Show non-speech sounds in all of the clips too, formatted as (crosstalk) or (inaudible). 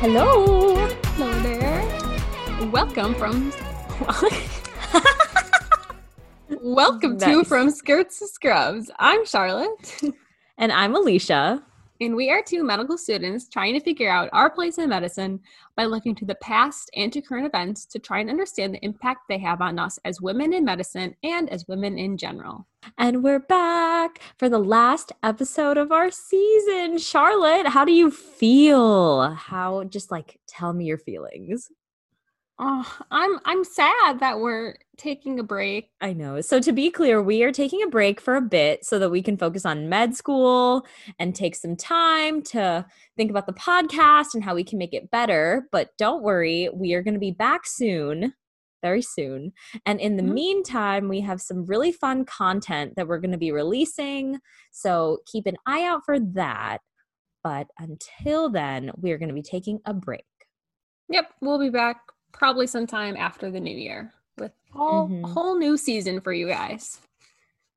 Hello. Hello there. Welcome from. (laughs) Welcome to From Skirts to Scrubs. I'm Charlotte, And I'm Alicia. And we are two medical students trying to figure out our place in medicine by looking to the past and to current events to try and understand the impact they have on us as women in medicine and as women in general. And we're back for the last episode of our season. Charlotte, how do you feel? How just like tell me your feelings. Oh, I'm I'm sad that we're taking a break. I know. So to be clear, we are taking a break for a bit so that we can focus on med school and take some time to think about the podcast and how we can make it better. But don't worry, we are going to be back soon, very soon. And in the Mhm. meantime, we have some really fun content that we're going to be releasing. So keep an eye out for that. But until then, we are going to be taking a break. Yep, we'll be back probably sometime after the new year with all Mhm. a whole new season for you guys.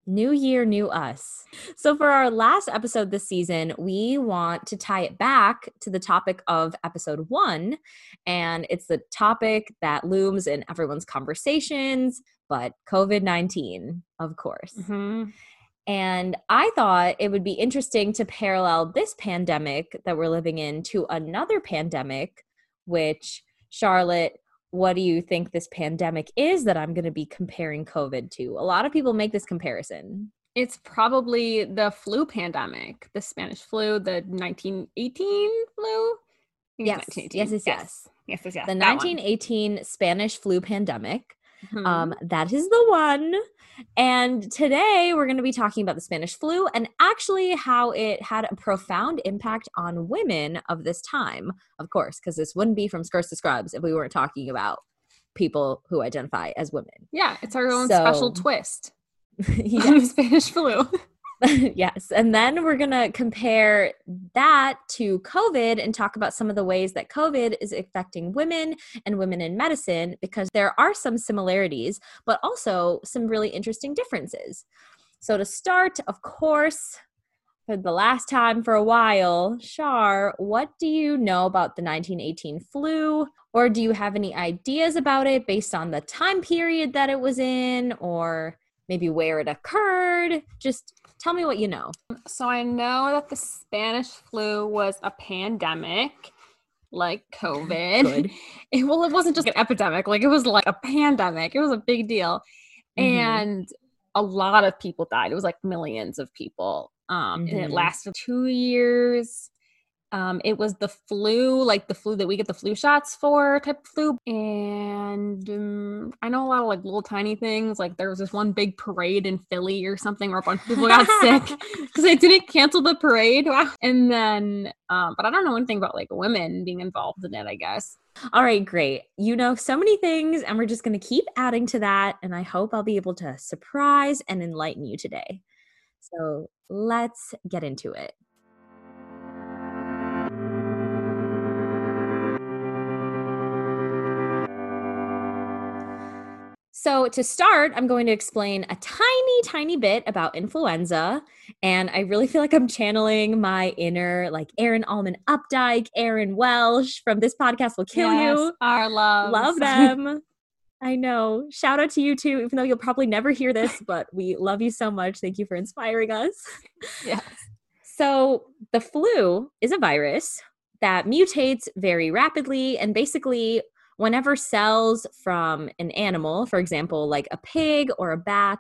New year, new us. So, for our last episode this season, we want to tie it back to the topic of episode one. And it's the topic that looms in everyone's conversations, but COVID 19, of course. Mhm. And I thought it would be interesting to parallel this pandemic that we're living in to another pandemic, which, Charlotte, what do you think this pandemic is that I'm going to be comparing COVID to? A lot of people make this comparison. It's probably the flu pandemic, the Spanish flu, the 1918 flu. Yes, 1918. yes, yes, yes. yes, yes, yes. The that one. 1918 Spanish flu pandemic. Mhm. Um, that is the one. And today we're going to be talking about the Spanish flu and actually how it had a profound impact on women of this time, of course, because this wouldn't be from Skirts to Scrubs if we weren't talking about people who identify as women. yeah, it's our own special So- twist. (laughs) yes. on Spanish flu. (laughs) (laughs) yes. And then we're going to compare that to COVID and talk about some of the ways that COVID is affecting women and women in medicine because there are some similarities, but also some really interesting differences. So, to start, of course, for the last time for a while, Shar, what do you know about the 1918 flu? Or do you have any ideas about it based on the time period that it was in or maybe where it occurred? Just tell me what you know. So I know that the Spanish flu was a pandemic like COVID. Good. (laughs) It, well, it wasn't just an epidemic, like it was like a pandemic. It was a big deal. Mhm. And a lot of people died. It was like millions of people. Um, and it Mhm. lasted two years. Um, it was the flu, like the flu that we get the flu shots for type flu. And um, I know a lot of like little tiny things. Like there was this one big parade in Philly or something where a bunch of people got (laughs) sick because they didn't cancel the parade. Wow. And then, um, but I don't know anything about like women being involved in it, I guess. All right, great. You know so many things, and we're just going to keep adding to that. And I hope I'll be able to surprise and enlighten you today. So let's get into it. So, to start, I'm going to explain a tiny, tiny bit about influenza. And I really (laughs) feel like I'm channeling my inner, like, Erin Allmann Updike, Erin Welsh from This Podcast Will Kill Yes, You. Our love. Love them. I know. Shout out to you too, even though you'll probably never hear this, (laughs) but we love you so much. Thank you for inspiring us. yes. So, the flu is a virus that mutates very rapidly. And basically, whenever cells from an animal, for example, like a pig or a bat,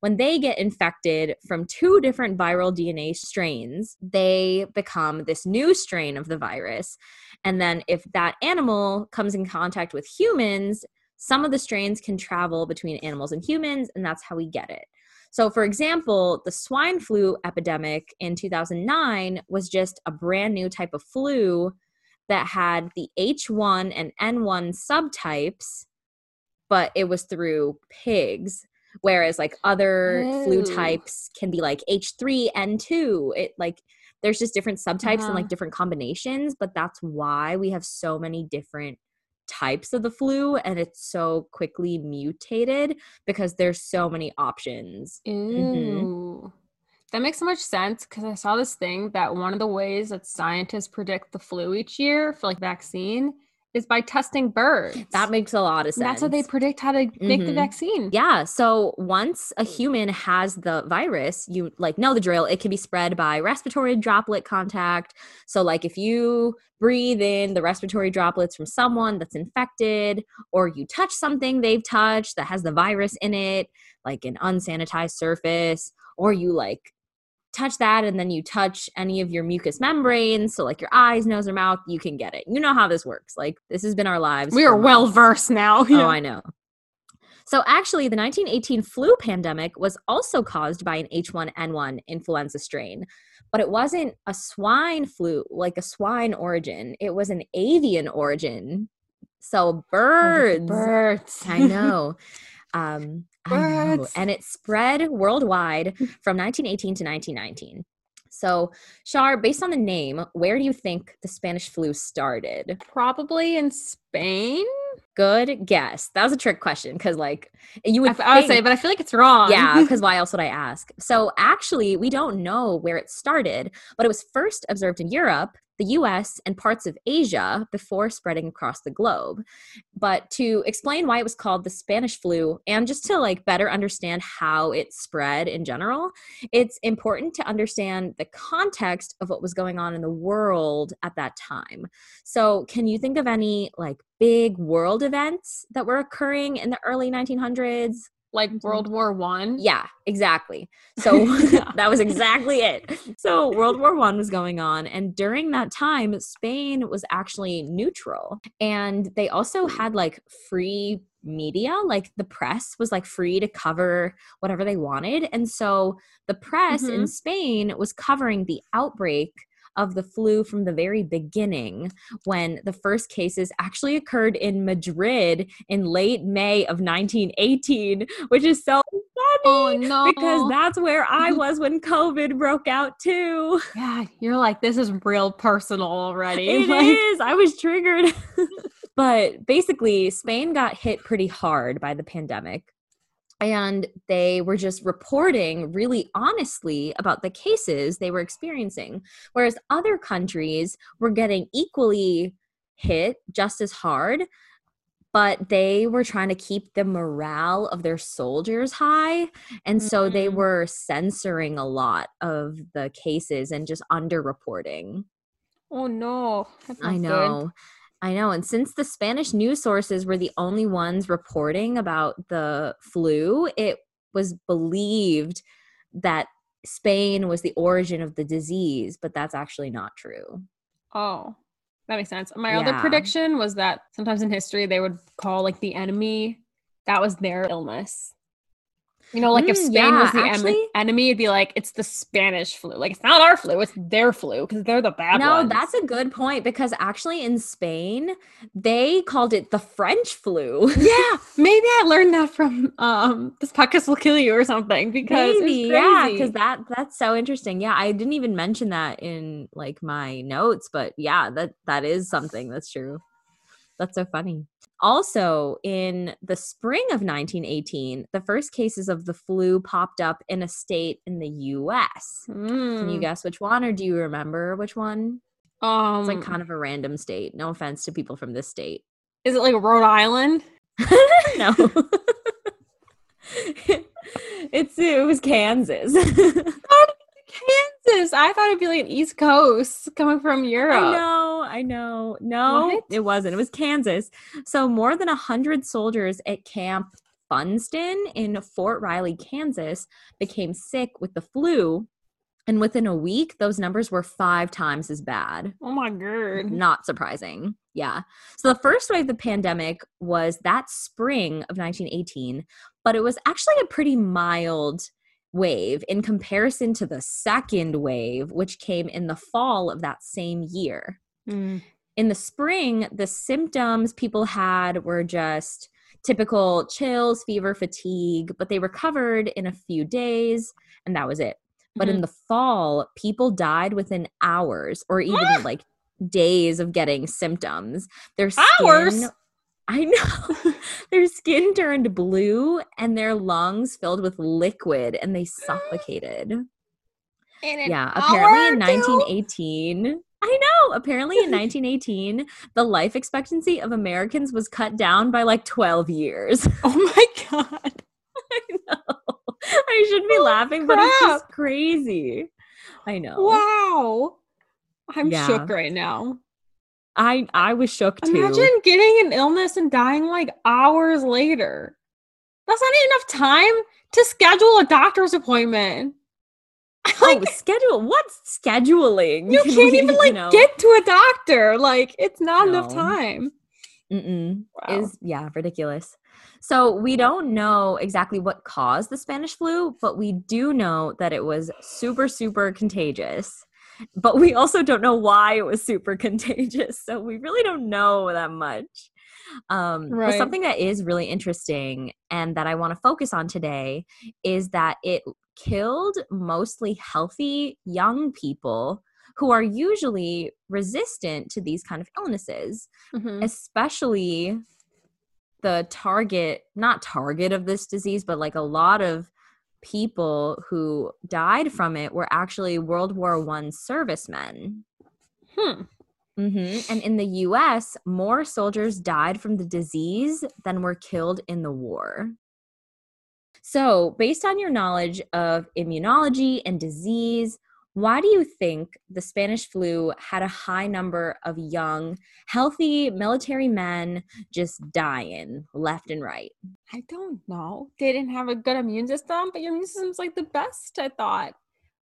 when they get infected from two different viral DNA strains, they become this new strain of the virus. And then, if that animal comes in contact with humans, some of the strains can travel between animals and humans, and that's how we get it. So, for example, the swine flu epidemic in 2009 was just a brand new type of flu that had the H1 and N1 subtypes, but it was through pigs. Whereas, like other flu Oh. types can be like H3, N2. It like there's just different subtypes and Uh-huh. like different combinations, but that's why we have so many different types of the flu and it's so quickly mutated because there's so many options. Ooh. That makes so much sense because I saw this thing that one of the ways that scientists predict the flu each year for like vaccine is by testing birds. That makes a lot of sense. And that's how they predict how to make the Mhm. vaccine. Yeah. So once a human has the virus, you like know the drill. It can be spread by respiratory droplet contact. So, like if you breathe in the respiratory droplets from someone that's infected, or you touch something they've touched that has the virus in it, like an unsanitized surface, or you like touch that and then you touch any of your mucous membranes, so like your eyes, nose, or mouth, you can get it. You know how this works. Like this has been our lives. We are well versed now. (laughs) Oh, I know. So, actually, the 1918 flu pandemic was also caused by an H1N1 influenza strain, but it wasn't a swine flu, like a swine origin. It was an avian origin. So, oh, birds. Birds. I (laughs) know. Um, I know. And it spread worldwide (laughs) from 1918 to 1919. So, Shar, based on the name, where do you think the Spanish flu started? Probably in Spain. Good guess. That was a trick question because, like, you I, would. I would say, but I feel like it's wrong. yeah, because (laughs) why else would I ask? So, actually, we don't know where it started, but it was first observed in Europe, the US, and parts of Asia before spreading across the globe. But to explain why it was called the Spanish flu and just to like better understand how it spread in general, it's important to understand the context of what was going on in the world at that time. So, can you think of any like big world events that were occurring in the early 1900s? Like World War One. Yeah, exactly. (laughs) So (laughs) Yeah. that was exactly it. So World War One was going on, and during that time, Spain was actually neutral, and they also had like free media like the press was like free to cover whatever they wanted and so the press in Mhm. spain was covering the outbreak of the flu from the very beginning when the first cases actually occurred in madrid in late may of 1918 which is so oh, funny Oh no! because that's where (laughs) I was when COVID broke out too. yeah, you're like this is real personal already. It (laughs) like, is. I was triggered. (laughs) but basically, Spain got hit pretty hard by the pandemic. And they were just reporting really honestly about the cases they were experiencing. Whereas other countries were getting equally hit just as hard, but they were trying to keep the morale of their soldiers high. And so they Mhm. were censoring a lot of the cases and just underreporting. Oh no! I know good. I know. And since the Spanish news sources were the only ones reporting about the flu, it was believed that Spain was the origin of the disease, but that's actually not true. Oh, that makes sense. My other prediction was that sometimes in history they would call like the enemy that was their illness. You know, like if Mm, Spain was yeah, the em- enemy, it'd be like it's the Spanish flu. Like it's not our flu, it's their flu because they're the bad no, ones. that's a good point because actually in Spain, they called it the French flu. yeah. (laughs) Maybe I learned that from um this podcast will kill you or something because Maybe, yeah, because that that's so interesting. Yeah, I didn't even mention that in like my notes, but yeah, that that is something that's true. That's so funny. Also, in the spring of 1918, the first cases of the flu popped up in a state in the U.S. Can you Mm, guess which one, or do you remember which one? um, It's like kind of a random state. No offense to people from this state. is it like Rhode Island? (laughs) no. (laughs) it's it was Kansas. (laughs) Kansas. I thought it'd be like an East Coast coming from Europe. I know, I know. No, What? it wasn't. It was Kansas. So more than a hundred soldiers at Camp Funston in Fort Riley, Kansas, became sick with the flu. And within a week, those numbers were five times as bad. Oh my god. Not surprising. Yeah. So the first wave of the pandemic was that spring of 1918, but it was actually a pretty mild wave in comparison to the second wave, which came in the fall of that same year. Mm. In the spring, the symptoms people had were just typical chills, fever, fatigue, but they recovered in a few days, and that was it. But in the fall, people died within hours or even Ah! (gasps) like days of getting symptoms. Their skin, Hours? I know. (laughs) their skin turned blue and their lungs filled with liquid and they suffocated. yeah, apparently in 1918. I know. Apparently in 1918, the life expectancy of Americans was cut down by like 12 years. (laughs) Oh my god. I know. I shouldn't be Oh, laughing, but it's just crazy. I know. Wow. I'm Yeah. shook right now. I I was shook too. Imagine getting an illness and dying like hours later. That's not enough time to schedule a doctor's appointment. (laughs) oh, schedule. What's scheduling? You Can (laughs) can't we, even like know? get to a doctor. Like it's not enough time. Mm-mm. Wow. is yeah ridiculous so we don't know exactly what caused the spanish flu but we do know that it was super super contagious but we also don't know why it was super contagious so we really don't know that much um, but something that is really interesting and that i want to focus on today is that it killed mostly healthy young people who are usually resistant to these kind of illnesses Mhm. especially the target not target of this disease but like a lot of people who died from it were actually world war one servicemen Hmm. Mm-hmm. and in the us more soldiers died from the disease than were killed in the war so based on your knowledge of immunology and disease why do you think the Spanish flu had a high number of young, healthy military men just dying left and right? I don't know. They didn't have a good immune system, but your immune system's like the best, I thought.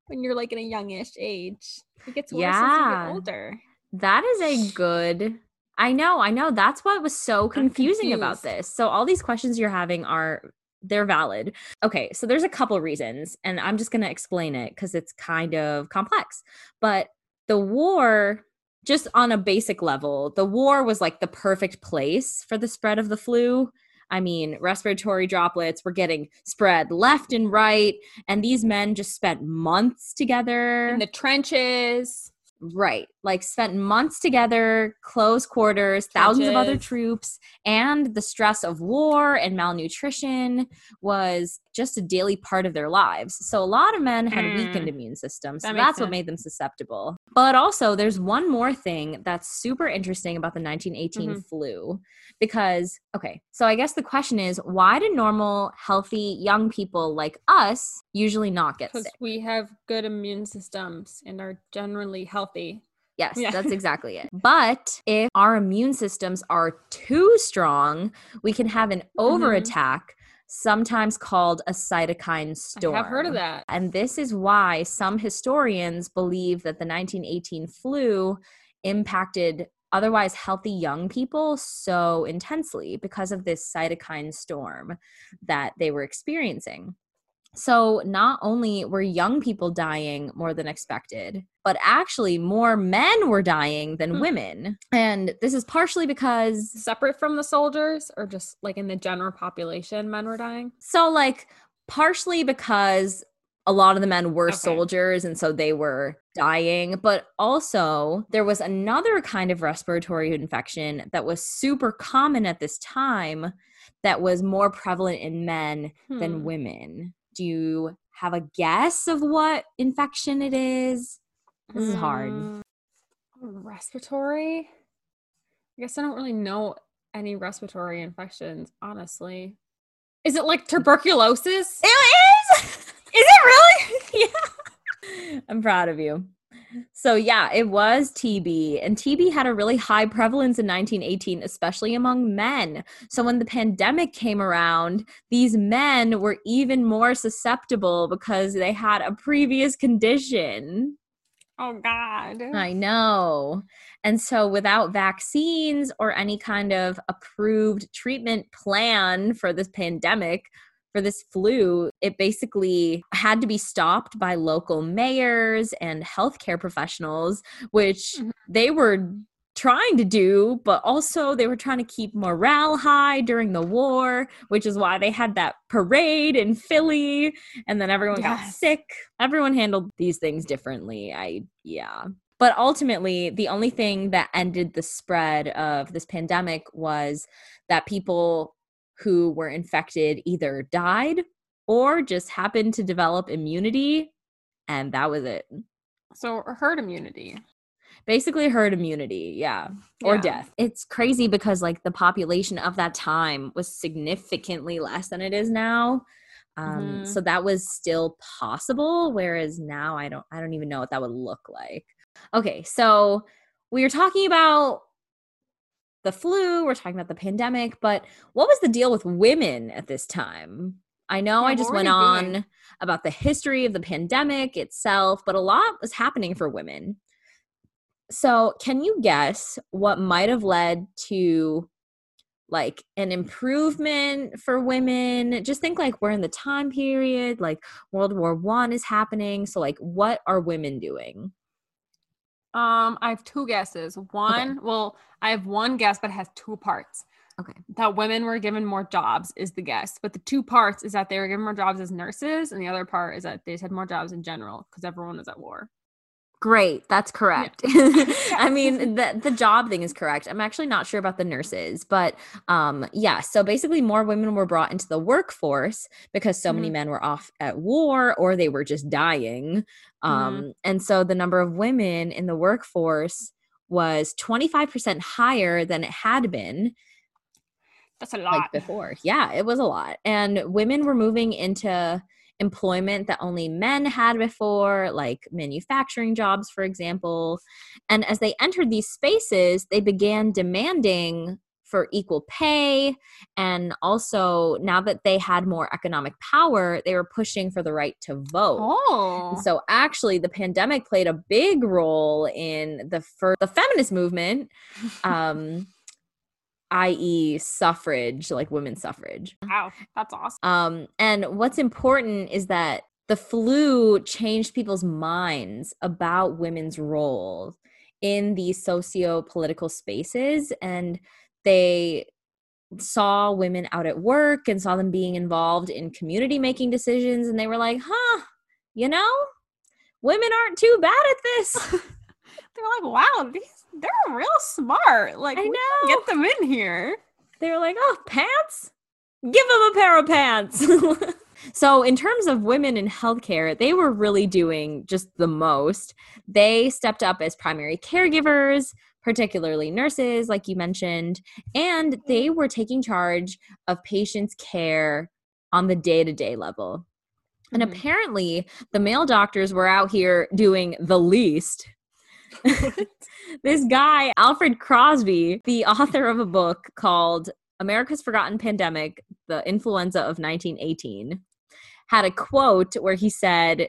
When you're like in a youngish age. It gets worse as you get older. That is a good. I know, I know. That's what was so confusing about this. So all these questions you're having are they're valid. Okay, so there's a couple reasons and I'm just going to explain it cuz it's kind of complex. But the war just on a basic level, the war was like the perfect place for the spread of the flu. I mean, respiratory droplets were getting spread left and right, and these men just spent months together. In the trenches. Right. Like spent months together, close quarters, thousands of other troops, and the stress of war and malnutrition was just a daily part of their lives. So a lot of men had Mm. weakened immune systems. So That makes that's what made them susceptible. But also there's one more thing that's super interesting about the 1918 Mhm. flu because okay, so I guess the question is why do normal healthy young people like us usually not get sick? Because we have good immune systems and are generally healthy. Yes, Yeah. that's (laughs) exactly it. But if our immune systems are too strong, we can have an mm-hmm. over attack, sometimes called a cytokine storm. I have heard of that. And this is why some historians believe that the 1918 flu impacted otherwise healthy young people so intensely because of this cytokine storm that they were experiencing. So, not only were young people dying more than expected, but actually more men were dying than Hmm. women. And this is partially because Separate from the soldiers or just like in the general population, men were dying? So, like, partially because a lot of the men were Okay. soldiers and so they were dying, but also there was another kind of respiratory infection that was super common at this time that was more prevalent in men than Hmm. women. Do you have a guess of what infection it is? This is hard. Mm, Respiratory? I guess I don't really know any respiratory infections, honestly. Is it like tuberculosis? It is. is it really? (laughs) yeah. I'm proud of you. So yeah, it was TB and TB had a really high prevalence in 1918 especially among men. So when the pandemic came around, these men were even more susceptible because they had a previous condition. Oh God. I know. And so, without vaccines or any kind of approved treatment plan for this pandemic, for this flu, it basically had to be stopped by local mayors and healthcare professionals, which Mhm. they were trying to do, but also they were trying to keep morale high during the war, which is why they had that parade in Philly and then everyone got sick. Everyone handled these things differently. I, yeah. But ultimately, the only thing that ended the spread of this pandemic was that people who were infected either died or just happened to develop immunity and that was it. So herd immunity. Basically, herd immunity, yeah, or Yeah. death. It's crazy because like the population of that time was significantly less than it is now. Um, Mhm. so that was still possible, whereas now I don't I don't even know what that would look like. Okay, so we were talking about the flu, we're talking about the pandemic, but what was the deal with women at this time? I know Yeah, I just went on doing? about the history of the pandemic itself, but a lot was happening for women. So, can you guess what might have led to like an improvement for women? Just think like we're in the time period, like World War 1 is happening. So like what are women doing? Um, I have two guesses. One, well, I have one guess, but it has two parts. Okay. That women were given more jobs is the guess, but the two parts is that they were given more jobs as nurses, and the other part is that they just had more jobs in general because everyone was at war. Great, that's correct. (laughs) (laughs) I mean, the the job thing is correct. I'm actually not sure about the nurses, but um yeah, so basically more women were brought into the workforce because so many Mhm. men were off at war or they were just dying. Um and so the number of women in the workforce was 25% higher than it had been That's a lot. like before. Yeah, it was a lot. And women were moving into employment that only men had before, like manufacturing jobs, for example. And as they entered these spaces, they began demanding for equal pay. And also, now that they had more economic power, they were pushing for the right to vote. Oh, So actually, the pandemic played a big role in the fir- the feminist movement, (laughs) um, i.e., suffrage, like women's suffrage. wow, that's awesome. Um, and what's important is that the flu changed people's minds about women's role in these socio-political spaces, and they saw women out at work and saw them being involved in community making decisions, and they were like, "Huh, you know." Women aren't too bad at this. (laughs) They're like, wow, these they're real smart. Like, I know. get them in here. they were like, oh, pants? Give them a pair of pants. (laughs) so, in terms of women in healthcare, they were really doing just the most. They stepped up as primary caregivers, particularly nurses, like you mentioned, and they were taking charge of patients' care on the day to day level. And Mhm. apparently, the male doctors were out here doing the least. (laughs) this guy, Alfred Crosby, the author of a book called America's Forgotten Pandemic The Influenza of 1918, had a quote where he said,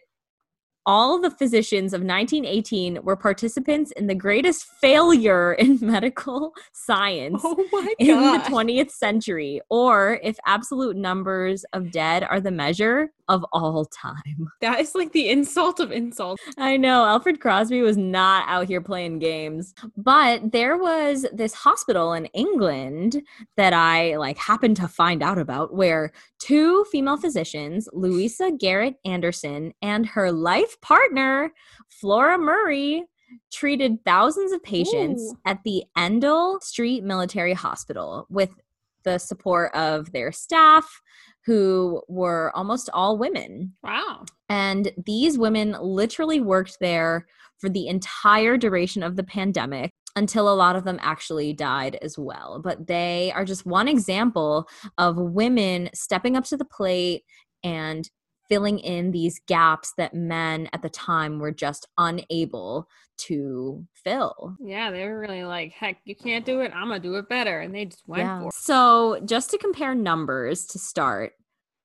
all the physicians of 1918 were participants in the greatest failure in (laughs) medical science Oh in the 20th century, or if absolute numbers of dead are the measure of all time. (laughs) that is like the insult of insults. I know Alfred Crosby was not out here playing games, but there was this hospital in England that I like happened to find out about where two female physicians, Louisa Garrett Anderson and her life partner, Flora Murray, treated thousands of patients Ooh. at the Endell Street Military Hospital with the support of their staff who were almost all women. Wow. And these women literally worked there for the entire duration of the pandemic until a lot of them actually died as well. But they are just one example of women stepping up to the plate and filling in these gaps that men at the time were just unable to fill. Yeah, they were really like, heck, you can't do it. I'm gonna do it better, and they just went for it. So, just to compare numbers to start,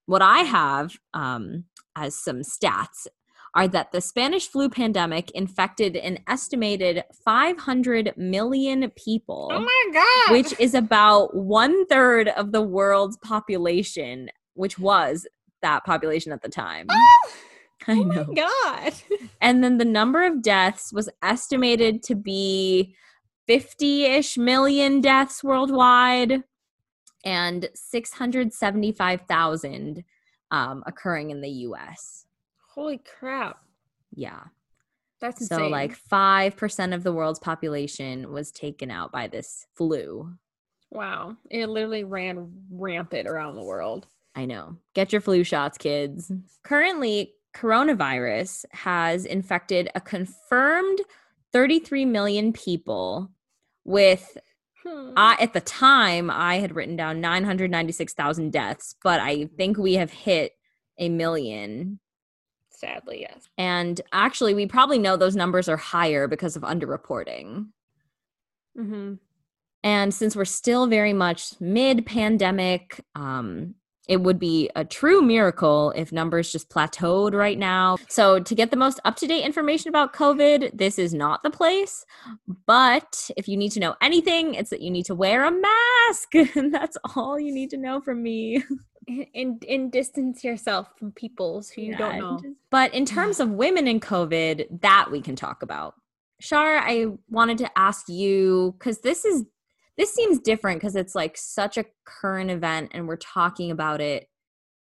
what I have um, as some stats are that the Spanish flu pandemic infected an estimated 500 million people, Oh my god. which is about one third of the world's population, which was that population at the time. I oh know. my god. (laughs) And then the number of deaths was estimated to be 50 ish million deaths worldwide and 675,000 um, occurring in the US. Holy crap. Yeah. That's So, insane. like 5% of the world's population was taken out by this flu. wow. It literally ran rampant around the world. I know. Get your flu shots, kids. Currently, coronavirus has infected a confirmed 33 million people with Hmm. I, at the time I had written down 996,000 deaths, but I think we have hit a million. Sadly, yes. And actually, we probably know those numbers are higher because of underreporting. Mm-hmm. And since we're still very much mid pandemic, um, it would be a true miracle if numbers just plateaued right now. So, to get the most up to date information about COVID, this is not the place. But if you need to know anything, it's that you need to wear a mask. (laughs) and that's all you need to know from me. (laughs) And, and distance yourself from people who you don't know. But in terms of women in COVID, that we can talk about. Shar, I wanted to ask you because this is this seems different because it's like such a current event and we're talking about it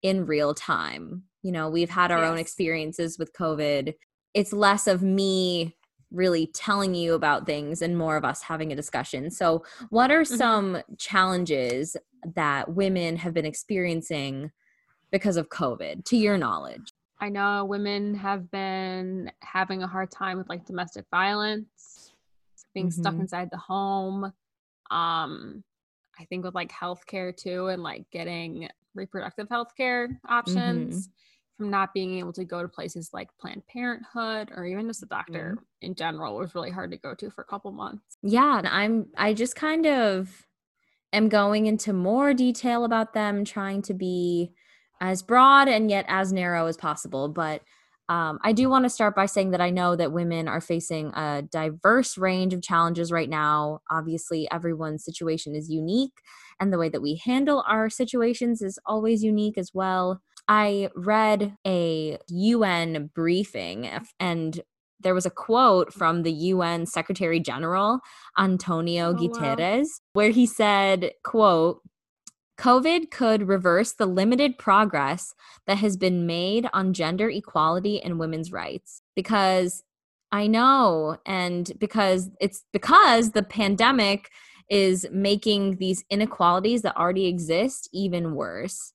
in real time. You know, we've had our own experiences with COVID. It's less of me really telling you about things and more of us having a discussion. So, what are Mhm. some challenges that women have been experiencing because of COVID to your knowledge? I know women have been having a hard time with like domestic violence, being stuck Mhm. inside the home. Um, I think with like healthcare too, and like getting reproductive healthcare options from not being able to go to places like Planned Parenthood or even just a doctor in general was really hard to go to for a couple months. Yeah, and I'm I just kind of am going into more detail about them, trying to be as broad and yet as narrow as possible. But um, I do want to start by saying that I know that women are facing a diverse range of challenges right now. Obviously, everyone's situation is unique, and the way that we handle our situations is always unique as well. I read a UN briefing, and there was a quote from the UN Secretary General Antonio Oh, wow. Guterres where he said, quote, COVID could reverse the limited progress that has been made on gender equality and women's rights because I know and because it's because the pandemic is making these inequalities that already exist even worse.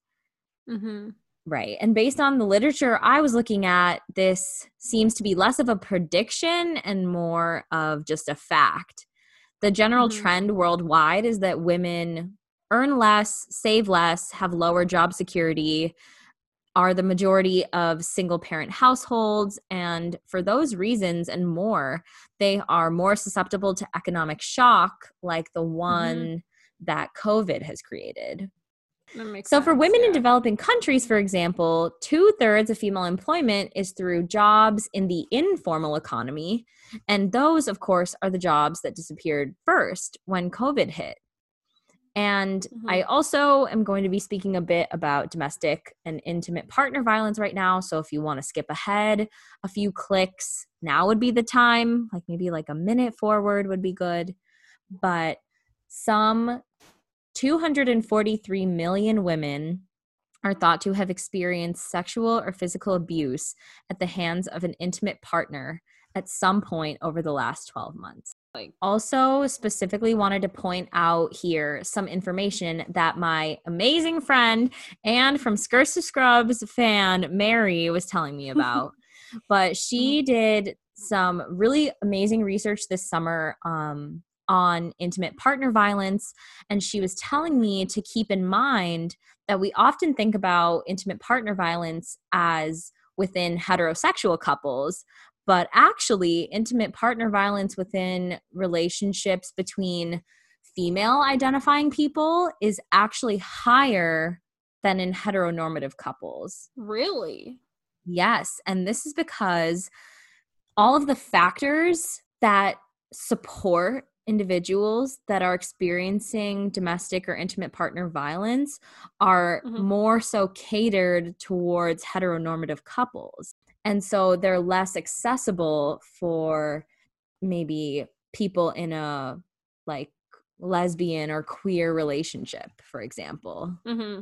Mm-hmm. Right. And based on the literature I was looking at, this seems to be less of a prediction and more of just a fact. The general Mhm. trend worldwide is that women earn less, save less, have lower job security, are the majority of single parent households. And for those reasons and more, they are more susceptible to economic shock like the mm-hmm. one that COVID has created. So, for sense, women in developing countries, for example, two thirds of female employment is through jobs in the informal economy. And those, of course, are the jobs that disappeared first when COVID hit. And mm-hmm. I also am going to be speaking a bit about domestic and intimate partner violence right now. So, if you want to skip ahead a few clicks, now would be the time. Like maybe like a minute forward would be good. But some 243 million women are thought to have experienced sexual or physical abuse at the hands of an intimate partner at some point over the last 12 months. Like- also, specifically wanted to point out here some information that my amazing friend and from Skirts to Scrubs fan, Mary, was telling me about. (laughs) but she did some really amazing research this summer um, on intimate partner violence. And she was telling me to keep in mind that we often think about intimate partner violence as within heterosexual couples, but actually, intimate partner violence within relationships between female identifying people is actually higher than in heteronormative couples. Really? Yes. And this is because all of the factors that support individuals that are experiencing domestic or intimate partner violence are Mhm. more so catered towards heteronormative couples. And so they're less accessible for maybe people in a like lesbian or queer relationship, for example. Mm-hmm.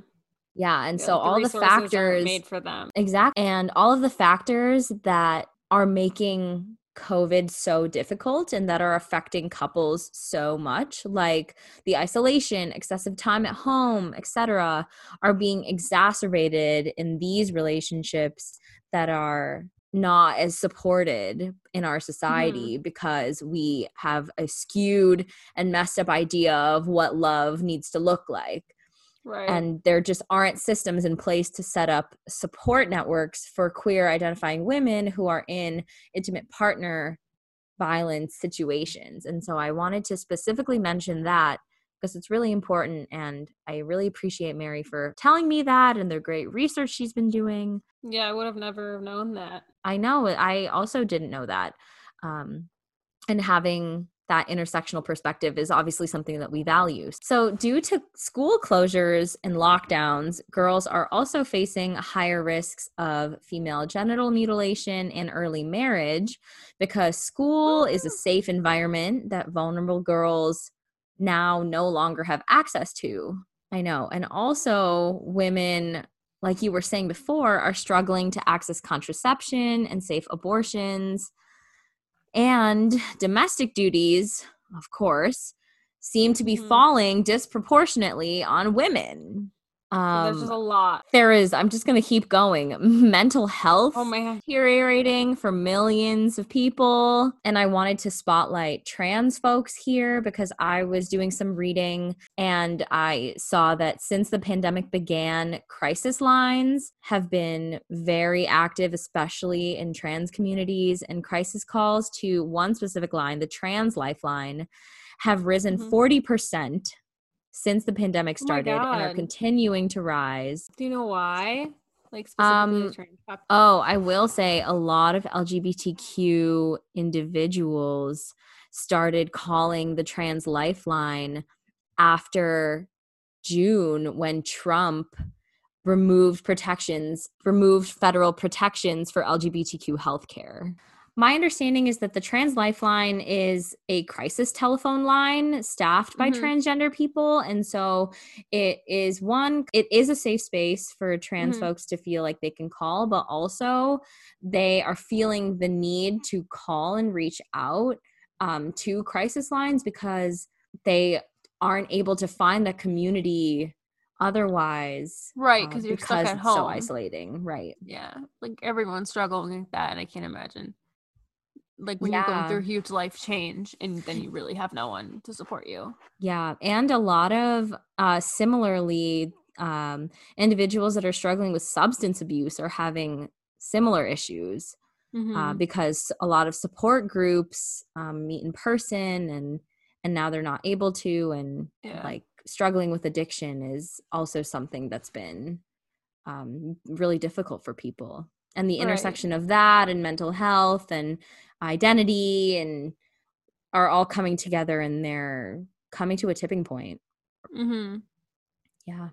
Yeah. And so all the factors made for them. Exactly. And all of the factors that are making COVID so difficult and that are affecting couples so much, like the isolation, excessive time at home, etc., are being exacerbated in these relationships that are not as supported in our society mm-hmm. because we have a skewed and messed up idea of what love needs to look like. Right. And there just aren't systems in place to set up support networks for queer identifying women who are in intimate partner violence situations. And so I wanted to specifically mention that because it's really important. And I really appreciate Mary for telling me that and the great research she's been doing. Yeah, I would have never known that. I know. I also didn't know that. Um, and having that intersectional perspective is obviously something that we value. So, due to school closures and lockdowns, girls are also facing higher risks of female genital mutilation and early marriage because school is a safe environment that vulnerable girls now no longer have access to. I know. And also, women, like you were saying before, are struggling to access contraception and safe abortions. And domestic duties, of course, seem to be mm-hmm. falling disproportionately on women. Um, there's just a lot. There is. I'm just going to keep going. (laughs) Mental health oh my deteriorating for millions of people. And I wanted to spotlight trans folks here because I was doing some reading and I saw that since the pandemic began, crisis lines have been very active, especially in trans communities. And crisis calls to one specific line, the Trans Lifeline, have risen mm-hmm. 40% since the pandemic oh started oh and are continuing to rise. Do you know why? Like um, oh, I will say a lot of LGBTQ individuals started calling the trans lifeline after June when Trump removed protections, removed federal protections for LGBTQ healthcare. My understanding is that the Trans Lifeline is a crisis telephone line staffed by mm-hmm. transgender people. And so it is one, it is a safe space for trans mm-hmm. folks to feel like they can call, but also they are feeling the need to call and reach out um, to crisis lines because they aren't able to find a community otherwise right uh, you're because stuck at home so isolating right yeah like everyone's struggling with that and i can't imagine like when yeah. you're going through huge life change and then you really have no one to support you yeah and a lot of uh similarly um individuals that are struggling with substance abuse are having similar issues uh, mm-hmm. uh, because a lot of support groups um, meet in person and and now they're not able to and yeah. like struggling with addiction is also something that's been um, really difficult for people and the intersection right. of that and mental health and identity and are all coming together and they're coming to a tipping point. Mm-hmm. Yeah.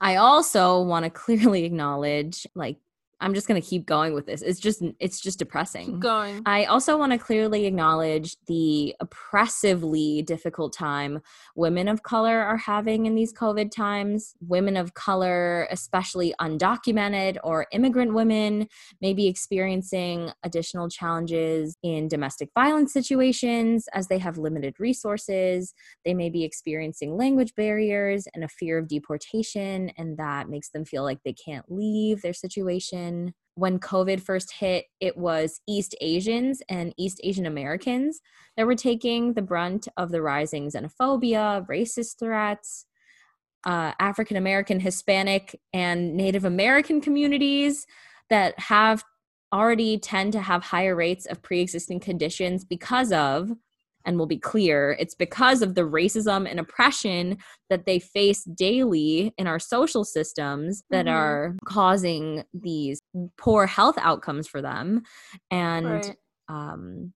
I also want to (laughs) clearly acknowledge like I'm just going to keep going with this. It's just it's just depressing. Keep going. I also want to clearly acknowledge the oppressively difficult time women of color are having in these COVID times. Women of color, especially undocumented or immigrant women, may be experiencing additional challenges in domestic violence situations as they have limited resources. They may be experiencing language barriers and a fear of deportation and that makes them feel like they can't leave their situation when COVID first hit, it was East Asians and East Asian Americans that were taking the brunt of the rising xenophobia, racist threats. Uh, African American, Hispanic, and Native American communities that have already tend to have higher rates of pre existing conditions because of and will be clear it's because of the racism and oppression that they face daily in our social systems that mm-hmm. are causing these poor health outcomes for them and right. um,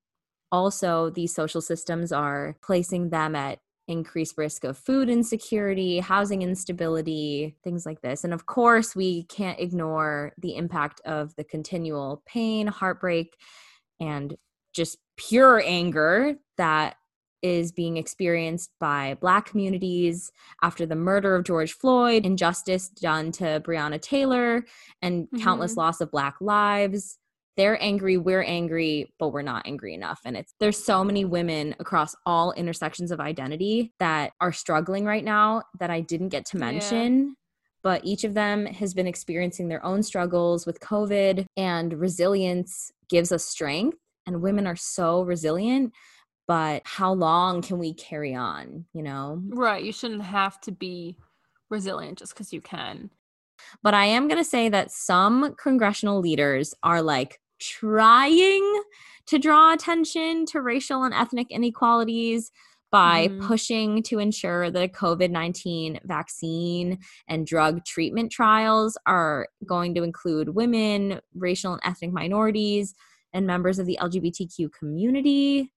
also these social systems are placing them at increased risk of food insecurity, housing instability, things like this. And of course, we can't ignore the impact of the continual pain, heartbreak, and just pure anger that is being experienced by Black communities after the murder of George Floyd, injustice done to Breonna Taylor, and mm-hmm. countless loss of Black lives. they're angry, we're angry, but we're not angry enough. And it's there's so many women across all intersections of identity that are struggling right now that I didn't get to mention. Yeah. But each of them has been experiencing their own struggles with COVID, and resilience gives us strength. And women are so resilient but how long can we carry on you know right you shouldn't have to be resilient just because you can but i am going to say that some congressional leaders are like trying to draw attention to racial and ethnic inequalities by mm-hmm. pushing to ensure that a COVID 19 vaccine and drug treatment trials are going to include women, racial and ethnic minorities, and members of the LGBTQ community.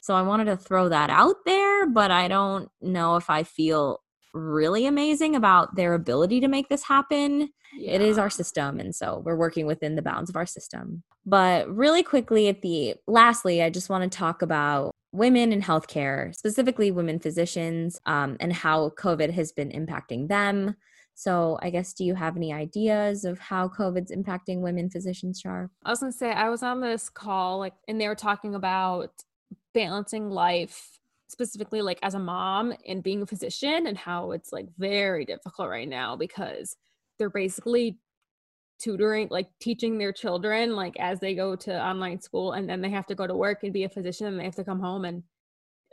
So I wanted to throw that out there, but I don't know if I feel really amazing about their ability to make this happen. Yeah. It is our system. And so we're working within the bounds of our system. But really quickly at the lastly, I just want to talk about women in healthcare, specifically women physicians, um, and how COVID has been impacting them. So, I guess, do you have any ideas of how COVID's impacting women physicians, Char? I was to say, I was on this call, like, and they were talking about balancing life specifically like as a mom and being a physician and how it's like very difficult right now because they're basically tutoring like teaching their children like as they go to online school and then they have to go to work and be a physician and they have to come home and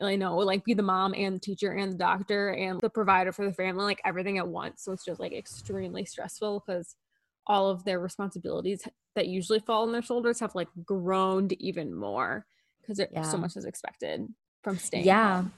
you know like be the mom and the teacher and the doctor and the provider for the family like everything at once so it's just like extremely stressful because all of their responsibilities that usually fall on their shoulders have like grown even more because yeah. so much is expected from staying. Yeah. Home.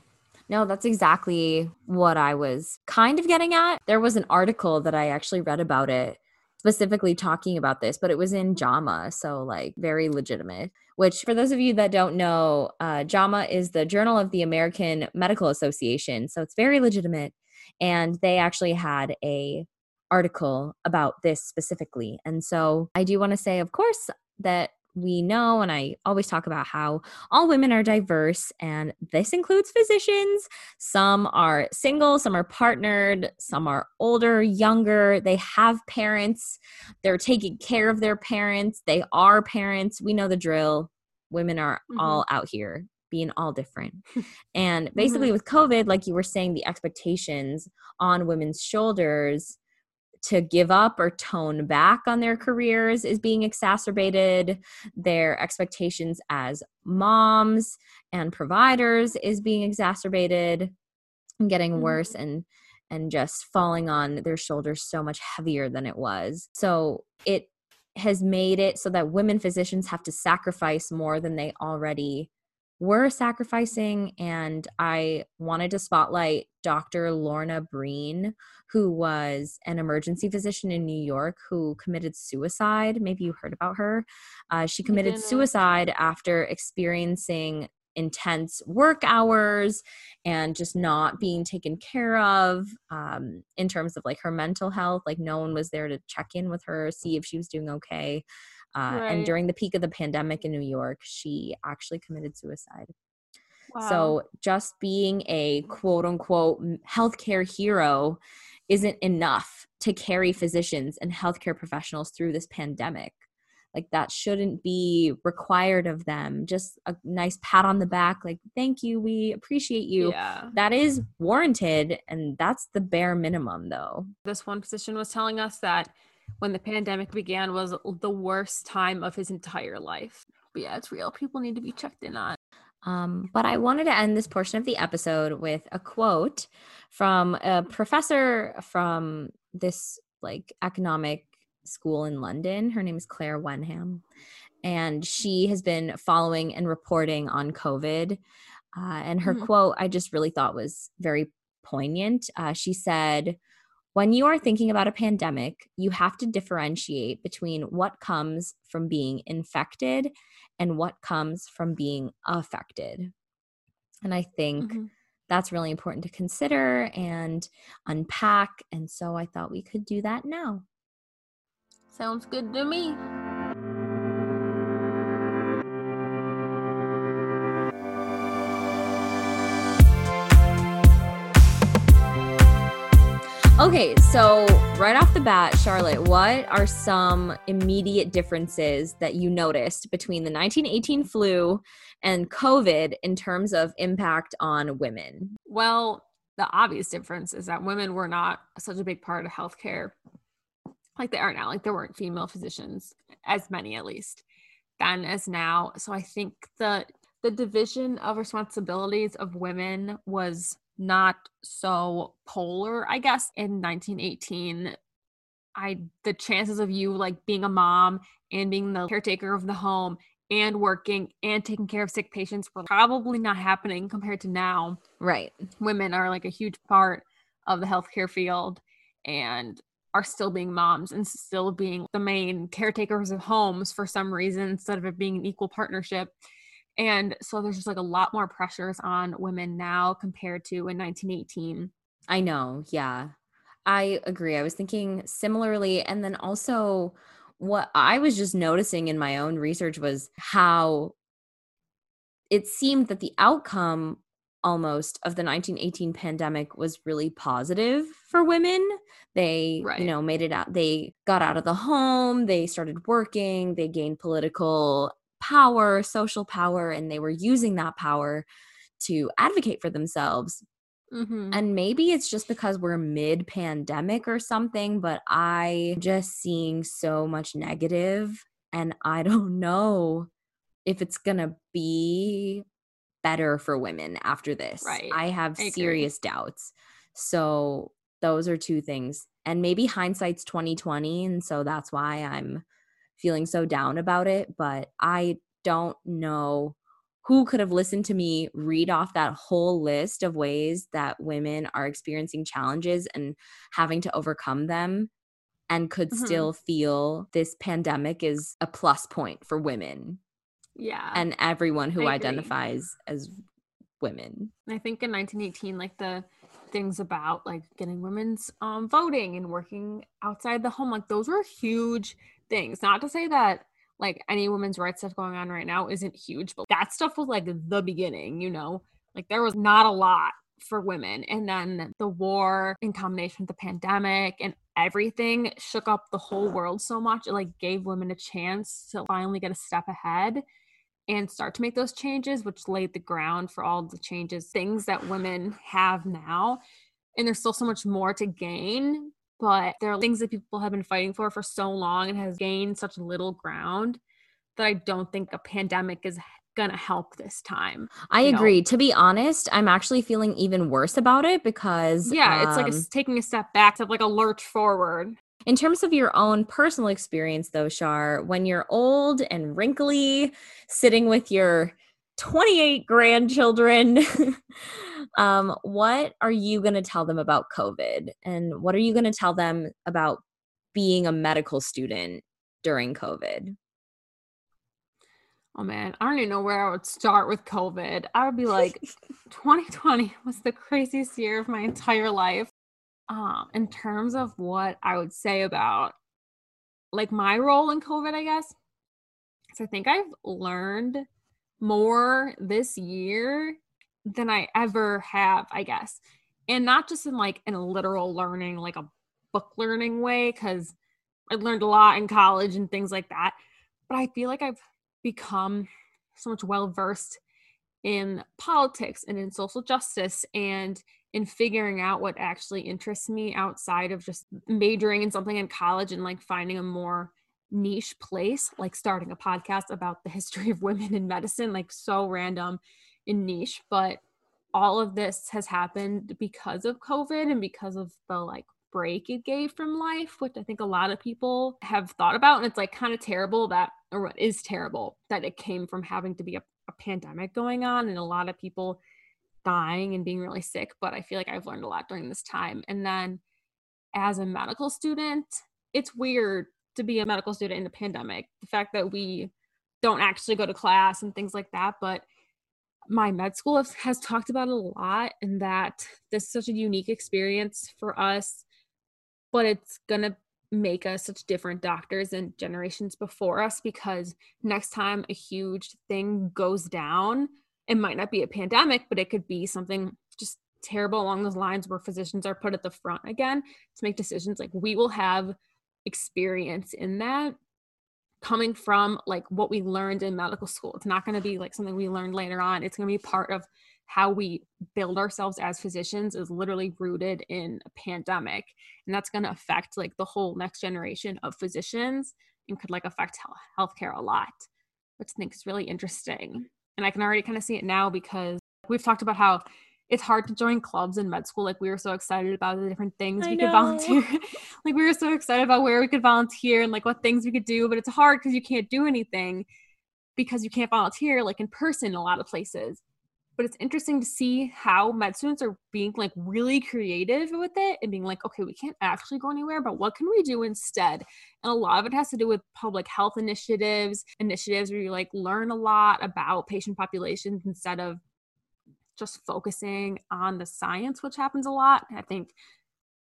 No, that's exactly what I was kind of getting at. There was an article that I actually read about it specifically talking about this, but it was in JAMA, so like very legitimate. Which, for those of you that don't know, uh, JAMA is the Journal of the American Medical Association, so it's very legitimate. And they actually had a article about this specifically. And so I do want to say, of course, that we know, and I always talk about how all women are diverse, and this includes physicians. Some are single, some are partnered, some are older, younger. They have parents, they're taking care of their parents, they are parents. We know the drill. Women are mm-hmm. all out here being all different. (laughs) and basically, mm-hmm. with COVID, like you were saying, the expectations on women's shoulders to give up or tone back on their careers is being exacerbated. Their expectations as moms and providers is being exacerbated and getting mm-hmm. worse and and just falling on their shoulders so much heavier than it was. So it has made it so that women physicians have to sacrifice more than they already were sacrificing. And I wanted to spotlight Dr. Lorna Breen, who was an emergency physician in New York who committed suicide. Maybe you heard about her. Uh, she committed suicide after experiencing intense work hours and just not being taken care of um, in terms of like her mental health. Like, no one was there to check in with her, see if she was doing okay. Uh, right. And during the peak of the pandemic in New York, she actually committed suicide. Wow. So just being a quote unquote healthcare hero isn't enough to carry physicians and healthcare professionals through this pandemic. Like that shouldn't be required of them. Just a nice pat on the back, like, thank you, we appreciate you. Yeah. That is warranted. And that's the bare minimum, though. This one physician was telling us that when the pandemic began was the worst time of his entire life. But yeah, it's real. People need to be checked in on. Um, but I wanted to end this portion of the episode with a quote from a professor from this like economic school in London. Her name is Claire Wenham, and she has been following and reporting on COVID. Uh, and her mm-hmm. quote I just really thought was very poignant. Uh, she said, when you are thinking about a pandemic, you have to differentiate between what comes from being infected and what comes from being affected. And I think mm-hmm. that's really important to consider and unpack. And so I thought we could do that now. Sounds good to me. Okay, so right off the bat, Charlotte, what are some immediate differences that you noticed between the 1918 flu and COVID in terms of impact on women? Well, the obvious difference is that women were not such a big part of healthcare like they are now. Like there weren't female physicians, as many at least, then as now. So I think the the division of responsibilities of women was not so polar, I guess, in 1918. I the chances of you like being a mom and being the caretaker of the home and working and taking care of sick patients were probably not happening compared to now. Right. Women are like a huge part of the healthcare field and are still being moms and still being the main caretakers of homes for some reason instead of it being an equal partnership. And so there's just like a lot more pressures on women now compared to in 1918. I know. Yeah. I agree. I was thinking similarly. And then also, what I was just noticing in my own research was how it seemed that the outcome almost of the 1918 pandemic was really positive for women. They, right. you know, made it out, they got out of the home, they started working, they gained political power, social power, and they were using that power to advocate for themselves. Mm-hmm. And maybe it's just because we're mid pandemic or something, but I just seeing so much negative and I (laughs) don't know if it's going to be better for women after this. Right. I have I serious doubts. So those are two things. And maybe hindsight's 2020 and so that's why I'm feeling so down about it, but I don't know who could have listened to me read off that whole list of ways that women are experiencing challenges and having to overcome them and could mm-hmm. still feel this pandemic is a plus point for women. Yeah. And everyone who identifies as women. I think in 1918 like the things about like getting women's um voting and working outside the home like those were huge things. Not to say that like any women's rights stuff going on right now isn't huge, but that stuff was like the beginning, you know? Like there was not a lot for women. And then the war in combination with the pandemic and everything shook up the whole world so much. It like gave women a chance to finally get a step ahead and start to make those changes, which laid the ground for all the changes, things that women have now. And there's still so much more to gain but there are things that people have been fighting for for so long and has gained such little ground that I don't think a pandemic is going to help this time. I agree. Know? To be honest, I'm actually feeling even worse about it because Yeah, um, it's like a, um taking a step back to like a lurch forward. In terms of your own personal experience though, Shar, when you're old and wrinkly sitting with your 28 grandchildren (laughs) um, what are you going to tell them about COVID? And what are you going to tell them about being a medical student during COVID? Oh man, I don't even know where I would start with COVID. I would be (laughs) like, 2020 was the craziest year of my entire life. Um, in terms of what I would say about like my role in COVID, I guess. So I think I've learned more this year than I ever have, I guess. And not just in like in a literal learning, like a book learning way, because I learned a lot in college and things like that. But I feel like I've become so much well versed in politics and in social justice and in figuring out what actually interests me outside of just majoring in something in college and like finding a more niche place, like starting a podcast about the history of women in medicine, like so random in niche, but all of this has happened because of COVID and because of the like break it gave from life, which I think a lot of people have thought about. And it's like kind of terrible that, or what is terrible, that it came from having to be a, a pandemic going on and a lot of people dying and being really sick. But I feel like I've learned a lot during this time. And then as a medical student, it's weird to be a medical student in a pandemic. The fact that we don't actually go to class and things like that, but my med school has, has talked about a lot and that this is such a unique experience for us but it's going to make us such different doctors and generations before us because next time a huge thing goes down it might not be a pandemic but it could be something just terrible along those lines where physicians are put at the front again to make decisions like we will have experience in that coming from like what we learned in medical school. It's not going to be like something we learned later on. It's going to be part of how we build ourselves as physicians is literally rooted in a pandemic and that's going to affect like the whole next generation of physicians and could like affect healthcare a lot which i think is really interesting. And i can already kind of see it now because we've talked about how it's hard to join clubs in med school. Like we were so excited about the different things I we know. could volunteer. (laughs) like we were so excited about where we could volunteer and like what things we could do, but it's hard because you can't do anything because you can't volunteer like in person in a lot of places. But it's interesting to see how med students are being like really creative with it and being like, okay, we can't actually go anywhere, but what can we do instead? And a lot of it has to do with public health initiatives, initiatives where you like learn a lot about patient populations instead of just focusing on the science, which happens a lot. I think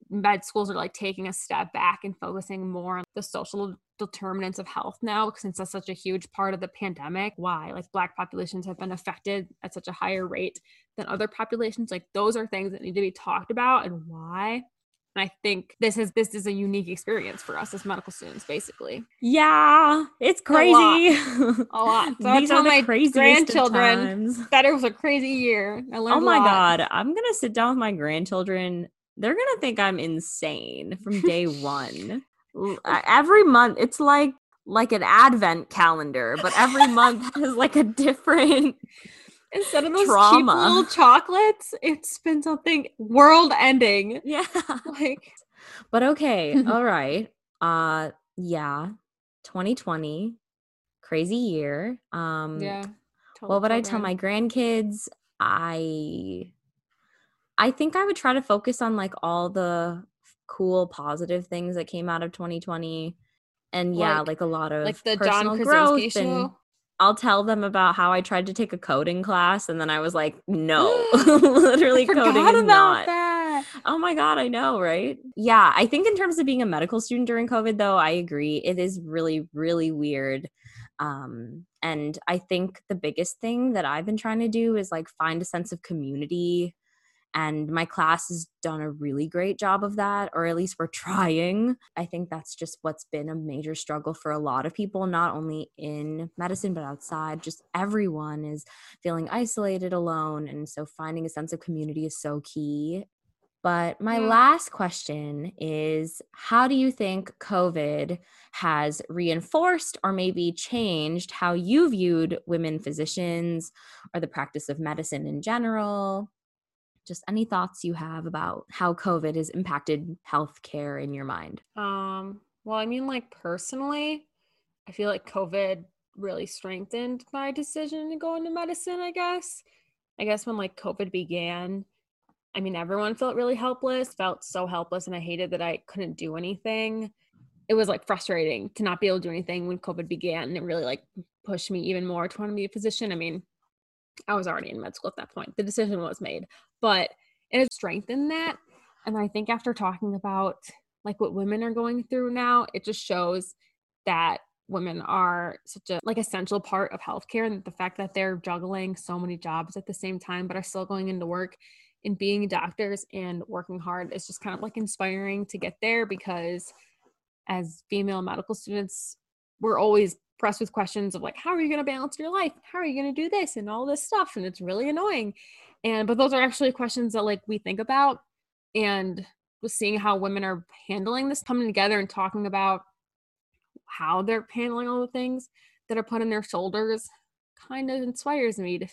med schools are like taking a step back and focusing more on the social determinants of health now since that's such a huge part of the pandemic why like black populations have been affected at such a higher rate than other populations like those are things that need to be talked about and why and I think this is this is a unique experience for us as medical students, basically. Yeah, it's crazy. A lot. A lot. So (laughs) These are the my grandchildren that it was a crazy year. I learned. Oh my god, I'm gonna sit down with my grandchildren. They're gonna think I'm insane from day one. (laughs) Uh, every month, it's like like an advent calendar, but every month (laughs) is like a different Instead of those Trauma. cheap little chocolates, it's been something world ending. Yeah. (laughs) Like But okay, (laughs) all right. Uh yeah. 2020 crazy year. Um Yeah. What would I tell my grandkids? I I think I would try to focus on like all the cool positive things that came out of 2020 and yeah like, like a lot of like the John Krasinski show and, I'll tell them about how I tried to take a coding class and then I was like, no, (gasps) (laughs) literally coding is not. That. Oh my God, I know, right? Yeah, I think in terms of being a medical student during COVID, though, I agree. It is really, really weird. Um, and I think the biggest thing that I've been trying to do is like find a sense of community and my class has done a really great job of that, or at least we're (laughs) trying. I think that's just what's been a major struggle for a lot of people, not only in medicine, but outside. Just everyone is feeling isolated, alone. And so finding a sense of community is so key. But my last question is How do you think COVID has reinforced or maybe changed how you viewed women physicians or the practice of medicine in general? Just any thoughts you have about how COVID has impacted healthcare in your mind. Um, well, I mean, like personally, I feel like COVID really strengthened my decision to go into medicine, I guess. I guess when like COVID began, I mean, everyone felt really helpless, felt so helpless, and I hated that I couldn't do anything. It was like frustrating to not be able to do anything when COVID began. And it really like pushed me even more to want to be a physician. I mean, I was already in med school at that point. The decision was made, but it has strengthened that. And I think after talking about like what women are going through now, it just shows that women are such a like essential part of healthcare and the fact that they're juggling so many jobs at the same time but are still going into work and being doctors and working hard is just kind of like inspiring to get there because as female medical students we're always pressed with questions of like how are you going to balance your life? How are you going to do this? and all this stuff and it's really annoying and but those are actually questions that like we think about and just seeing how women are handling this coming together and talking about how they're handling all the things that are put on their shoulders kind of inspires me to,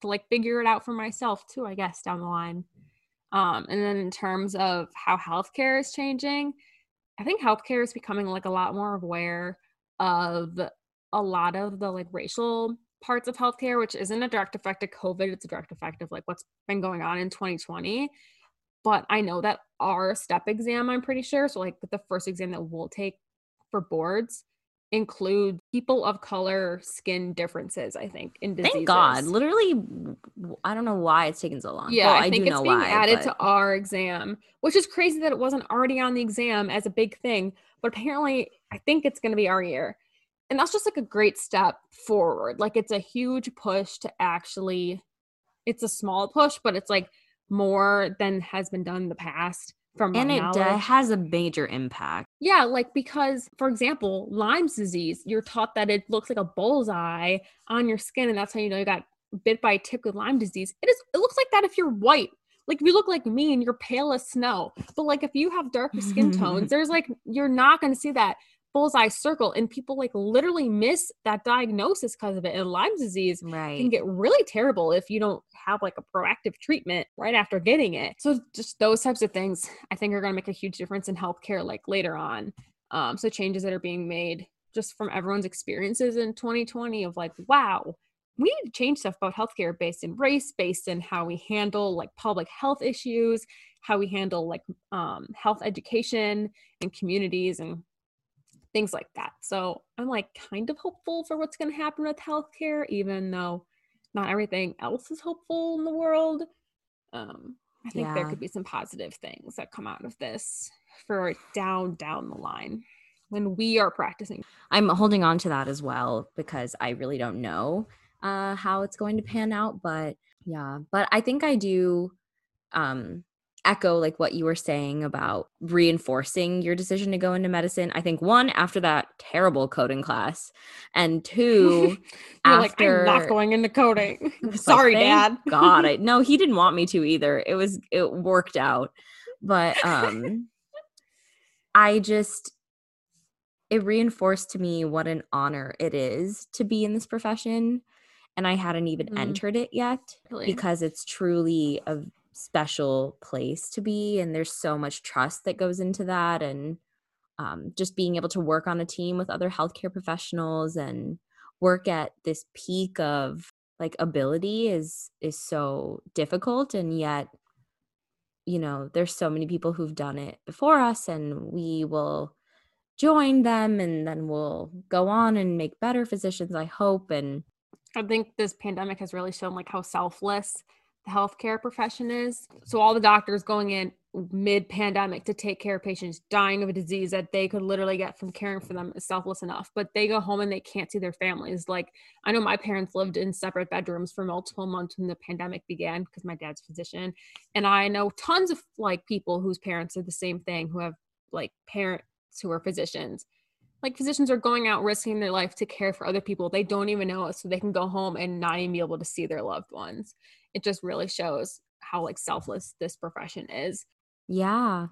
to like figure it out for myself too i guess down the line. Um, and then in terms of how healthcare is changing i think healthcare is becoming like a lot more aware of a lot of the like racial parts of healthcare, which isn't a direct effect of COVID, it's a direct effect of like what's been going on in 2020. But I know that our step exam, I'm pretty sure, so like the first exam that we'll take for boards include people of color skin differences i think in diseases. thank god literally i don't know why it's taken so long yeah well, i, I think it's being why, added but... to our exam which is crazy that it wasn't already on the exam as a big thing but apparently I think it's going to be our year. And that's just like a great step forward. Like it's a huge push to actually, it's a small push, but it's like more than has been done in the past from and it uh, has a major impact. Yeah, like because, for example, Lyme's disease, you're taught that it looks like a bullseye on your skin, and that's how you know you got bit by a tick with Lyme disease. It is. It looks like that if you're white. Like if you look like me and you're pale as snow. But like if you have darker skin (laughs) tones, there's like you're not going to see that bullseye circle, and people like literally miss that diagnosis because of it. And Lyme disease can get really terrible if you don't have like a proactive treatment right after getting it. So just those types of things I think are going to make a huge difference in healthcare like later on. Um, so changes that are being made just from everyone's experiences in 2020 of like, wow, we need to change stuff about healthcare based in race, based in how we handle like public health issues, how we handle like um, health education and communities and things like that. So I'm like kind of hopeful for what's going to happen with healthcare, even though not everything else is hopeful in the world. Um, I think there could be some positive things that come out of this for down down the line when we are practicing. I'm holding on to that as well because I really don't know uh, how it's going to pan out. But yeah, but I think I do um, echo like what you were saying about reinforcing your decision to go into medicine. I think one after that terrible coding class, and two (laughs) You're like, after I'm not going into coding. (laughs) Was like, Sorry, Dad. God, I (laughs) no, he didn't want me to either. It was it worked out, but um, I just it reinforced to me what an honor it is to be in this profession, and I hadn't even Mm. entered it yet Really. because it's truly a special place to be, and there's so much trust that goes into that, and um, just being able to work on a team with other healthcare professionals and work at this peak of like ability is is so difficult and yet you know there's so many people who've done it before us and we will join them and then we'll go on and make better physicians i hope and I think this pandemic has really shown like how selfless healthcare profession is. So all the doctors going in mid pandemic to take care of patients dying of a disease that they could literally get from caring for them is selfless enough. But they go home and they can't see their families. Like I know my parents lived in separate bedrooms for multiple months when the pandemic began because my dad's a physician. And I know tons of like people whose parents are the same thing who have like parents who are physicians like physicians are going out risking their life to care for other people they don't even know so they can go home and not even be able to see their loved ones it just really shows how like selfless this profession is. Yeah.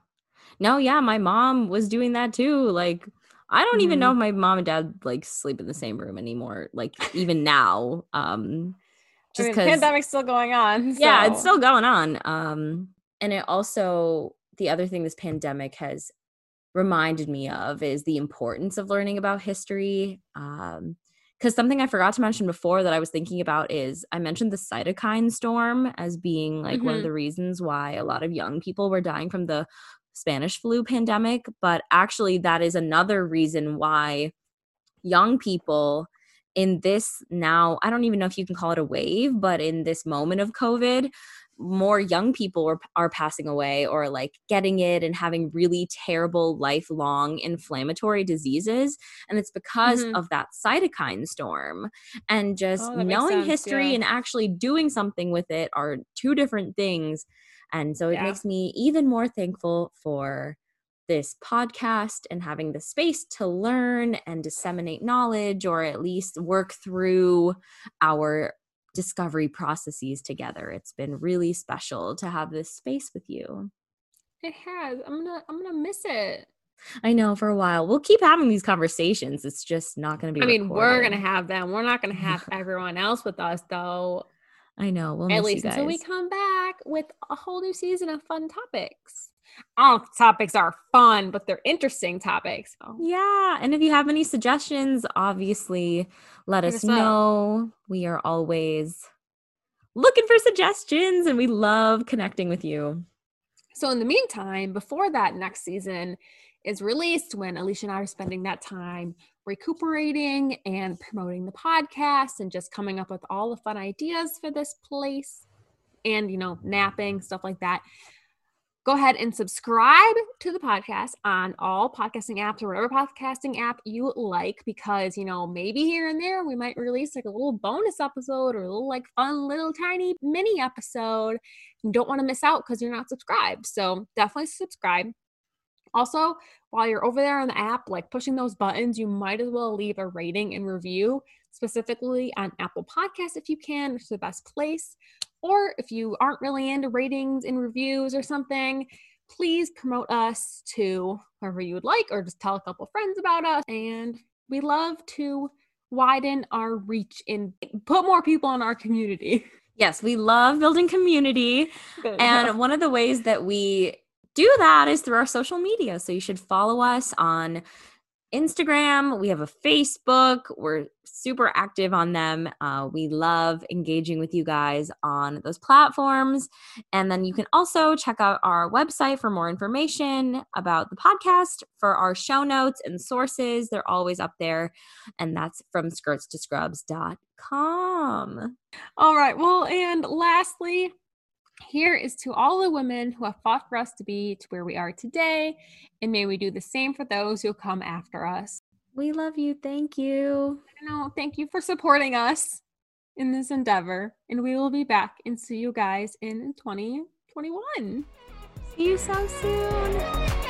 No yeah my mom was doing that too like i don't even know if my mom and dad like sleep in the same room anymore like even now um I just mean, because pandemic's still going on yeah it's still going on um and it also the other thing this pandemic has reminded me of is the importance of learning about history um because something i forgot to mention before that i was thinking about is i mentioned the cytokine storm as being like one of Mhm. the reasons why a lot of young people were dying from the spanish flu pandemic but actually that is another reason why young people in this now i don't even know if you can call it a wave but in this moment of covid more young people are, are passing away or like getting it and having really terrible lifelong inflammatory diseases and it's because Mhm. of that cytokine storm and just Oh, knowing sense, history yeah. and actually doing something with it are two different things and so it Yeah. makes me even more thankful for this podcast and having the space to learn and disseminate knowledge or at least work through our discovery processes together. It's been really special to have this space with you. it has i'm gonna i'm gonna miss it I know for a while. We'll keep having these conversations. It's just not going to be i mean we're gonna have them we're not gonna have (laughs) everyone else with us though I know. We'll at miss least until we come back with a whole new season of fun topics all topics are fun but they're interesting topics so. Yeah. And if you have any suggestions, obviously let us know. We are always looking for suggestions and we love connecting with you. So in the meantime, before that next season is released, when Alicia and I are spending that time recuperating and promoting the podcast and just coming up with all the fun ideas for this place and you know, napping, stuff like that. Go ahead and subscribe to the podcast on all podcasting apps or whatever podcasting app you like because you know maybe here and there we might release like a little bonus episode or a little like fun little tiny mini episode. You don't want to miss out because you're not subscribed so definitely subscribe. Also while you're over there on the app like pushing those buttons you might as well leave a rating and review specifically on apple Podcasts if you can which is the best place or if you aren't really into ratings and reviews or something, please promote us to whoever you would like, or just tell a couple friends about us. And we love to widen our reach and put more people in our community. Yes, we love building community. and one of the ways that we do that is through our social media. So you should follow us on Instagram, we have a Facebook. We're super active on them. Uh, we love engaging with you guys on those platforms. And then you can also check out our website for more information about the podcast, for our show notes and sources. They're always up there. And that's from skirtstoscrubs.com. All right. Well, and lastly, here is to all the women who have fought for us to be to where we are today, and may we do the same for those who come after us. We love you. Thank you. No, thank you for supporting us in this endeavor, and we will be back and see you guys in 2021. See you so soon.